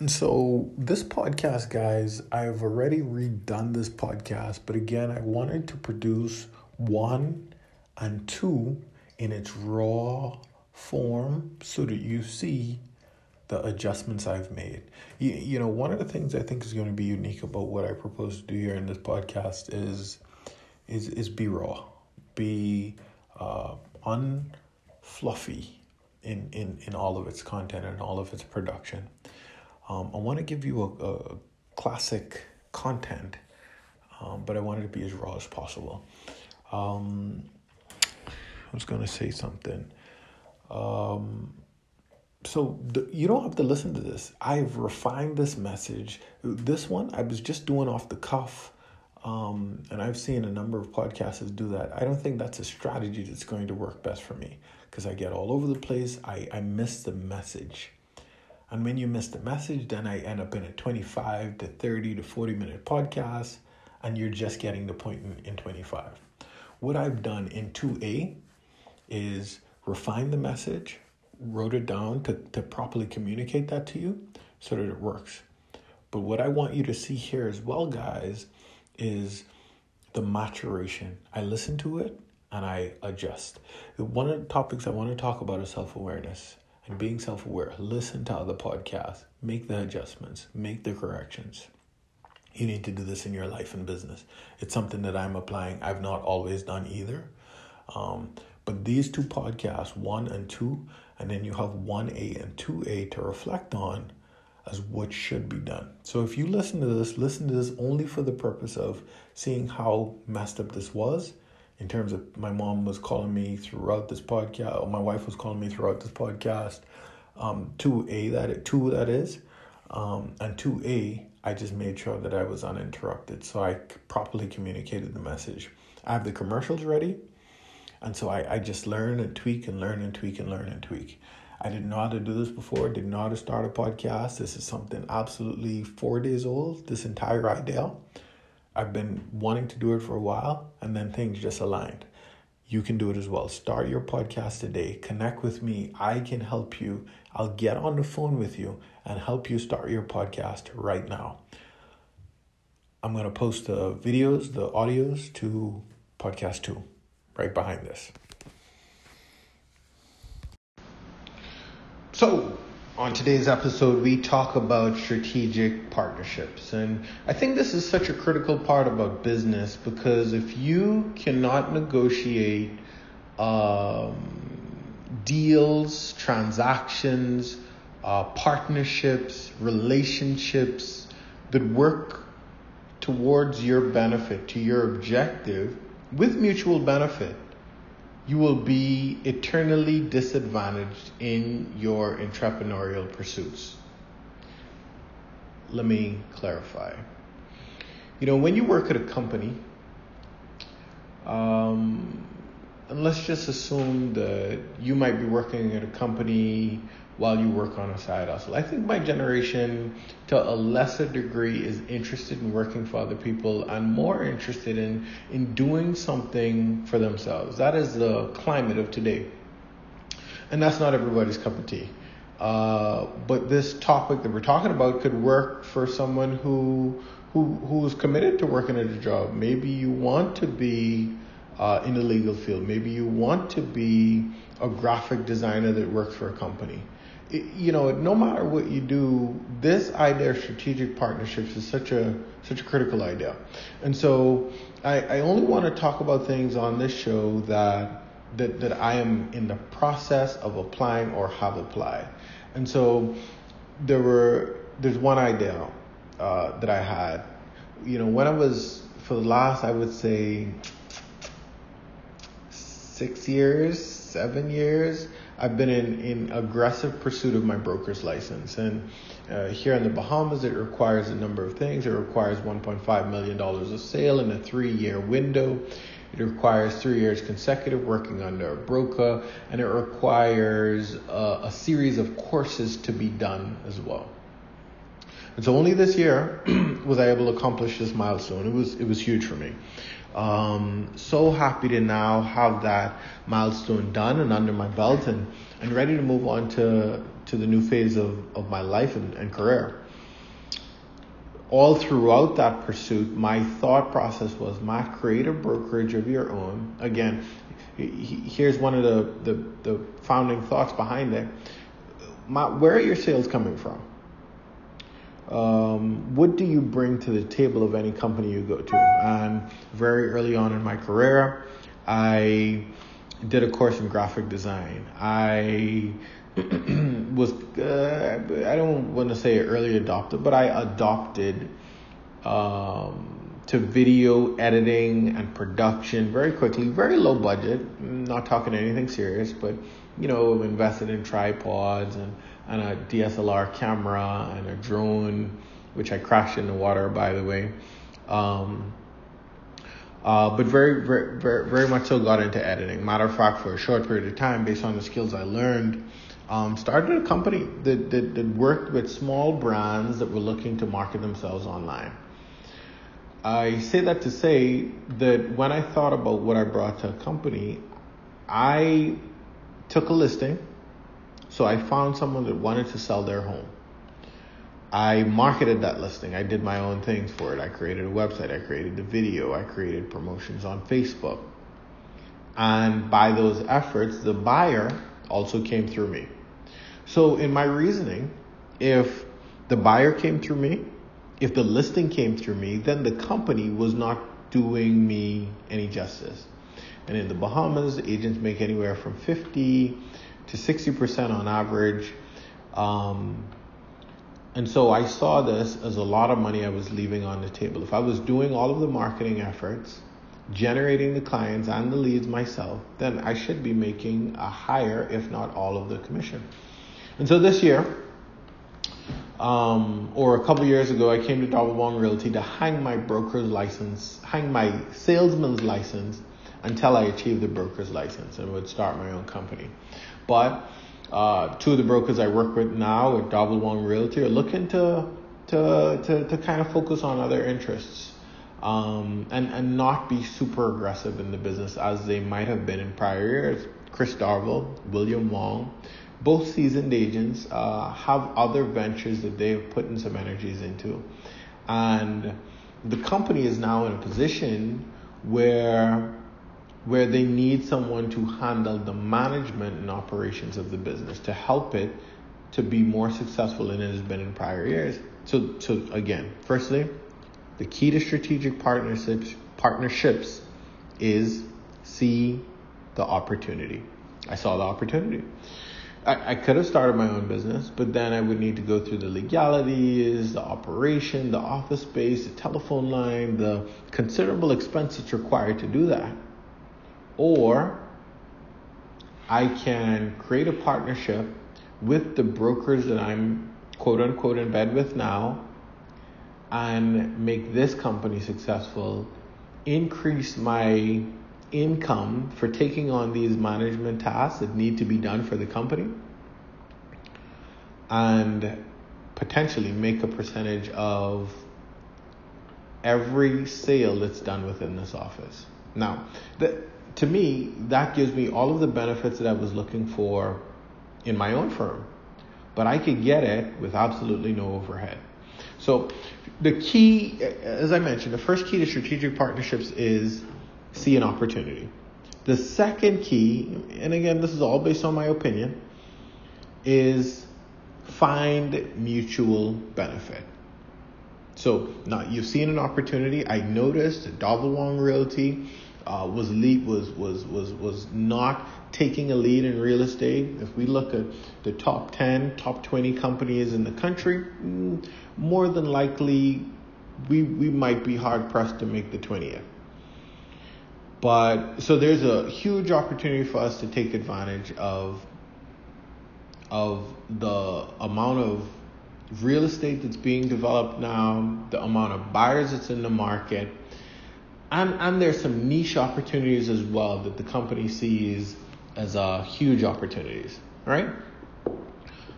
And so, this podcast, guys, I've already redone this podcast, but again, I wanted to produce one and two in its raw form so that you see the adjustments I've made. You, you know, one of the things I think is going to be unique about what I propose to do here in this podcast is is is be raw, be uh, unfluffy in, in, in all of its content and all of its production. Um, I want to give you a, a classic content, um, but I wanted to be as raw as possible. Um, I was going to say something. Um, so the, you don't have to listen to this. I've refined this message. This one I was just doing off the cuff. Um, and I've seen a number of podcasters do that. I don't think that's a strategy that's going to work best for me because I get all over the place. I, I miss the message. And when you miss the message, then I end up in a 25 to 30 to 40 minute podcast, and you're just getting the point in, in 25. What I've done in 2A is refine the message, wrote it down to, to properly communicate that to you so that it works. But what I want you to see here as well, guys, is the maturation. I listen to it and I adjust. One of the topics I want to talk about is self awareness and being self aware. Listen to other podcasts, make the adjustments, make the corrections. You need to do this in your life and business. It's something that I'm applying. I've not always done either. Um, but these two podcasts, one and two, and then you have 1A and 2A to reflect on as what should be done. So if you listen to this, listen to this only for the purpose of seeing how messed up this was. In terms of my mom was calling me throughout this podcast, or my wife was calling me throughout this podcast. Um, two A that it, two that is, um, and two A I just made sure that I was uninterrupted, so I properly communicated the message. I have the commercials ready, and so I, I just learn and tweak and learn and tweak and learn and tweak. I didn't know how to do this before, didn't know how to start a podcast. This is something absolutely four days old, this entire idea. I've been wanting to do it for a while, and then things just aligned. You can do it as well. Start your podcast today. Connect with me. I can help you. I'll get on the phone with you and help you start your podcast right now. I'm going to post the videos, the audios to podcast two right behind this. So, on today's episode, we talk about strategic partnerships. And I think this is such a critical part about business because if you cannot negotiate um, deals, transactions, uh, partnerships, relationships that work towards your benefit, to your objective, with mutual benefit, you will be eternally disadvantaged in your entrepreneurial pursuits. Let me clarify. You know, when you work at a company, um, and let's just assume that you might be working at a company while you work on a side hustle. I think my generation, to a lesser degree, is interested in working for other people and more interested in, in doing something for themselves. That is the climate of today. And that's not everybody's cup of tea. Uh, but this topic that we're talking about could work for someone who who who's committed to working at a job. Maybe you want to be uh, in the legal field. Maybe you want to be a graphic designer that works for a company you know, no matter what you do, this idea of strategic partnerships is such a such a critical idea. And so I, I only want to talk about things on this show that that that I am in the process of applying or have applied. And so there were there's one idea uh, that I had. You know, when I was for the last I would say six years, seven years, I've been in, in aggressive pursuit of my broker's license. And uh, here in the Bahamas, it requires a number of things. It requires $1.5 million of sale in a three year window. It requires three years consecutive working under a broker, and it requires uh, a series of courses to be done as well. And so only this year was I able to accomplish this milestone. It was it was huge for me. Um, so happy to now have that milestone done and under my belt and, and ready to move on to, to the new phase of, of my life and, and career. all throughout that pursuit, my thought process was, my create a brokerage of your own. Again, here's one of the, the, the founding thoughts behind it. Matt, where are your sales coming from? Um, what do you bring to the table of any company you go to? And very early on in my career, I did a course in graphic design. I was uh, I don't want to say early adopted, but I adopted um, to video editing and production very quickly, very low budget. I'm not talking anything serious, but you know, invested in tripods and, and a DSLR camera and a drone, which I crashed in the water, by the way. Um, uh, but very, very, very, very much so got into editing. Matter of fact, for a short period of time, based on the skills I learned, um, started a company that, that, that worked with small brands that were looking to market themselves online. I say that to say that when I thought about what I brought to a company, I took a listing. So I found someone that wanted to sell their home. I marketed that listing. I did my own things for it. I created a website. I created the video. I created promotions on Facebook. And by those efforts, the buyer also came through me. So, in my reasoning, if the buyer came through me, if the listing came through me, then the company was not doing me any justice. And in the Bahamas, agents make anywhere from 50 to 60% on average. Um, and so I saw this as a lot of money I was leaving on the table. If I was doing all of the marketing efforts, generating the clients and the leads myself, then I should be making a higher, if not all of the commission. And so this year, um, or a couple years ago, I came to Darville Wong Realty to hang my broker's license, hang my salesman's license until I achieved the broker's license and would start my own company. But uh, two of the brokers I work with now Darville Wong Realty are looking to, to, to, to kind of focus on other interests. Um, and, and not be super aggressive in the business as they might have been in prior years. Chris Darville, William Wong, both seasoned agents uh, have other ventures that they've put in some energies into. And the company is now in a position where where they need someone to handle the management and operations of the business to help it to be more successful than it has been in prior years. So so again, firstly, the key to strategic partnerships partnerships is see the opportunity. I saw the opportunity. I, I could have started my own business, but then I would need to go through the legalities, the operation, the office space, the telephone line, the considerable expense that's required to do that. Or I can create a partnership with the brokers that I'm quote unquote in bed with now and make this company successful, increase my income for taking on these management tasks that need to be done for the company and potentially make a percentage of every sale that's done within this office. Now, the, to me, that gives me all of the benefits that I was looking for in my own firm, but I could get it with absolutely no overhead. So, the key, as I mentioned, the first key to strategic partnerships is see an opportunity. The second key, and again, this is all based on my opinion, is find mutual benefit. So now you've seen an opportunity. I noticed Wong Realty uh, was lead was was was was not taking a lead in real estate. If we look at the top ten, top twenty companies in the country, mm, more than likely we we might be hard pressed to make the twentieth. But so there's a huge opportunity for us to take advantage of of the amount of real estate that's being developed now, the amount of buyers that's in the market, and and there's some niche opportunities as well that the company sees as uh, huge opportunities, right?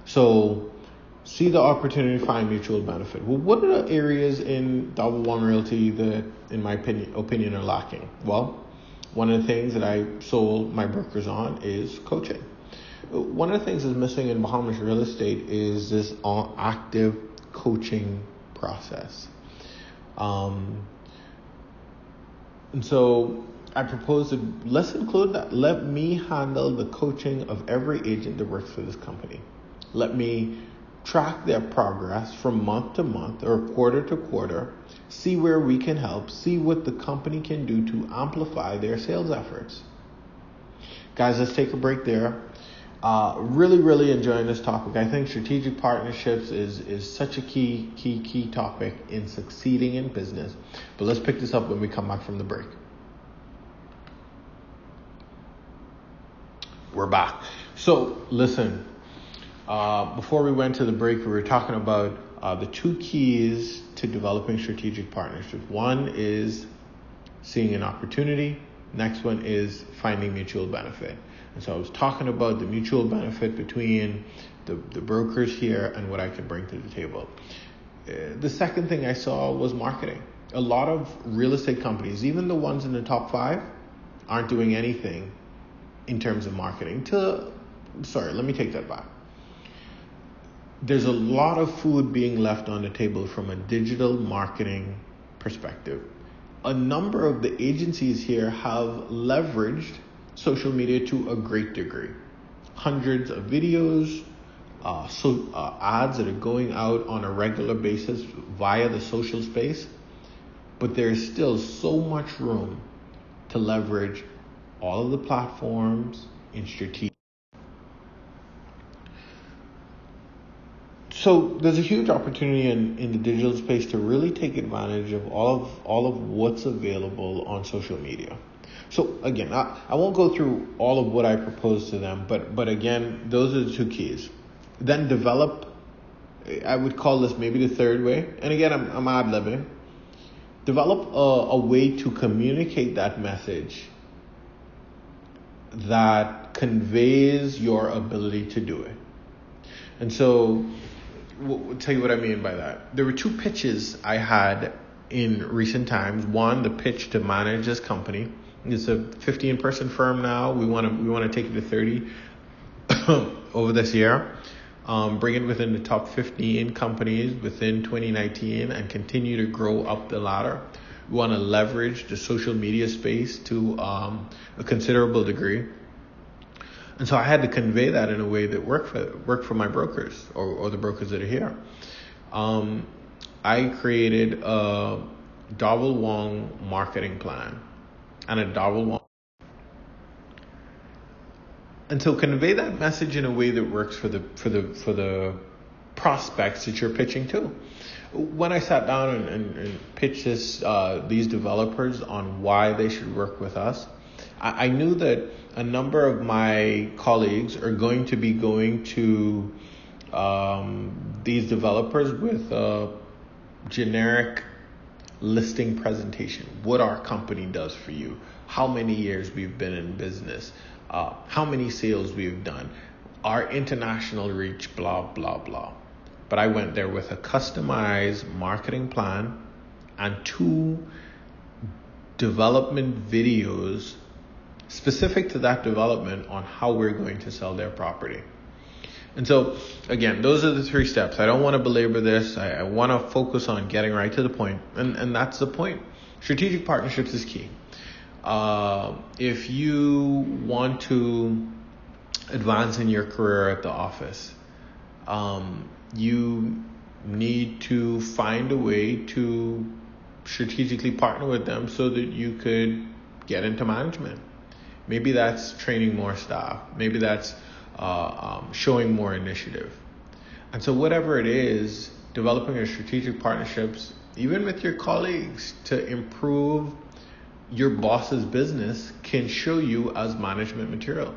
So see the opportunity, find mutual benefit. Well, what are the areas in Darville Wong Realty that, in my opinion, opinion are lacking? Well, one of the things that I sold my brokers on is coaching. One of the things that's missing in Bahamas real estate is this active coaching process. Um, and so I propose to let's include that. Let me handle the coaching of every agent that works for this company. Let me track their progress from month to month or quarter to quarter, see where we can help, see what the company can do to amplify their sales efforts. Guys, let's take a break there. Uh, really, really enjoying this topic. I think strategic partnerships is is such a key, key, key topic in succeeding in business. But let's pick this up when we come back from the break. We're back. So listen, uh, before we went to the break, we were talking about uh, the two keys to developing strategic partnerships. One is seeing an opportunity. Next one is finding mutual benefit. And so I was talking about the mutual benefit between the, the brokers here and what I could bring to the table. Uh, the second thing I saw was marketing. A lot of real estate companies, even the ones in the top five, aren't doing anything in terms of marketing. To sorry, let me take that back. There's a lot of food being left on the table from a digital marketing perspective. A number of the agencies here have leveraged social media to a great degree. Hundreds of videos, uh, so uh, ads that are going out on a regular basis via the social space, but there is still so much room to leverage all of the platforms in strategic. So there's a huge opportunity in, in the digital space to really take advantage of all of all of what's available on social media. So again, I, I won't go through all of what I propose to them, but but again, those are the two keys. Then develop. I would call this maybe the third way. And again, I'm I'm ad libbing. Develop a, a way to communicate that message that conveys your ability to do it. And so, we'll tell you what I mean by that. There were two pitches I had in recent times. One, the pitch to manage this company it's a 15 person firm now. We want to we want to take it to 30 over this year. Um, bring it within the top 15 companies within 2019 and continue to grow up the ladder. We want to leverage the social media space to um, a considerable degree. And so I had to convey that in a way that worked for worked for my brokers or, or the brokers that are here. Um, I created a Darville Wong marketing plan and a Darville Wong. And so convey that message in a way that works for the for the for the prospects that you're pitching to. When I sat down and, and, and pitched this uh, these developers on why they should work with us, I, I knew that a number of my colleagues are going to be going to um, these developers with a generic listing presentation, what our company does for you, how many years we've been in business, uh, how many sales we've done, our international reach, blah, blah, blah. But I went there with a customized marketing plan and two development videos specific to that development on how we're going to sell their property. And so, again, those are the three steps. I don't want to belabor this. I, I want to focus on getting right to the point, and and that's the point. Strategic partnerships is key. Uh, if you want to advance in your career at the office, um, you need to find a way to strategically partner with them so that you could get into management. Maybe that's training more staff. Maybe that's uh, um, showing more initiative. And so, whatever it is, developing your strategic partnerships, even with your colleagues, to improve your boss's business can show you as management material.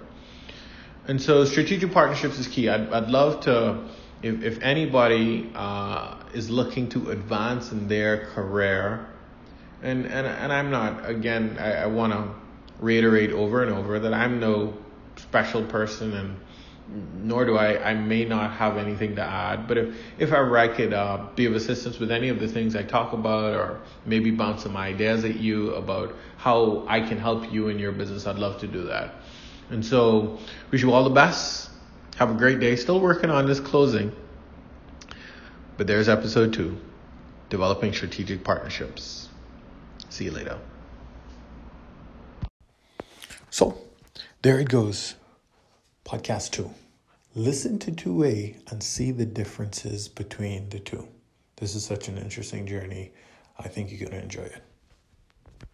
And so, strategic partnerships is key. I'd, I'd love to, if, if anybody uh, is looking to advance in their career, and, and, and I'm not, again, I, I want to reiterate over and over that I'm no special person and nor do I, I may not have anything to add. But if, if ever I could uh, be of assistance with any of the things I talk about, or maybe bounce some ideas at you about how I can help you in your business, I'd love to do that. And so, wish you all the best. Have a great day. Still working on this closing. But there's episode two. developing strategic partnerships. See you later. So, there it goes. Podcast two. Listen to 2A and see the differences between the two. This is such an interesting journey. I think you're going to enjoy it.